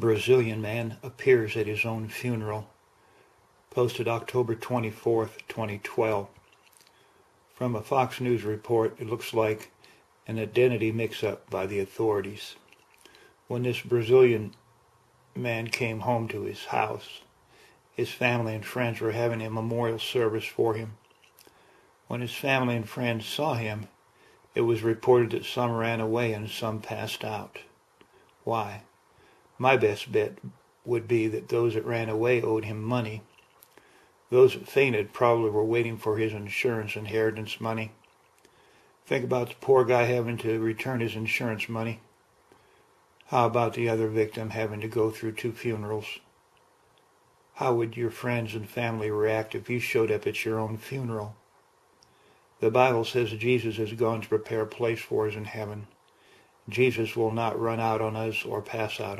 Brazilian man appears at his own funeral. Posted October 24th, 2012. From a Fox News report, it looks like an identity mix-up by the authorities. When this Brazilian man came home to his house, his family and friends were having a memorial service for him. When his family and friends saw him, it was reported that some ran away and some passed out. Why? My best bet would be that those that ran away owed him money. Those that fainted probably were waiting for his insurance inheritance money. Think about the poor guy having to return his insurance money. How about the other victim having to go through two funerals? How would your friends and family react if you showed up at your own funeral? The Bible says Jesus has gone to prepare a place for us in heaven. Jesus will not run out on us or pass out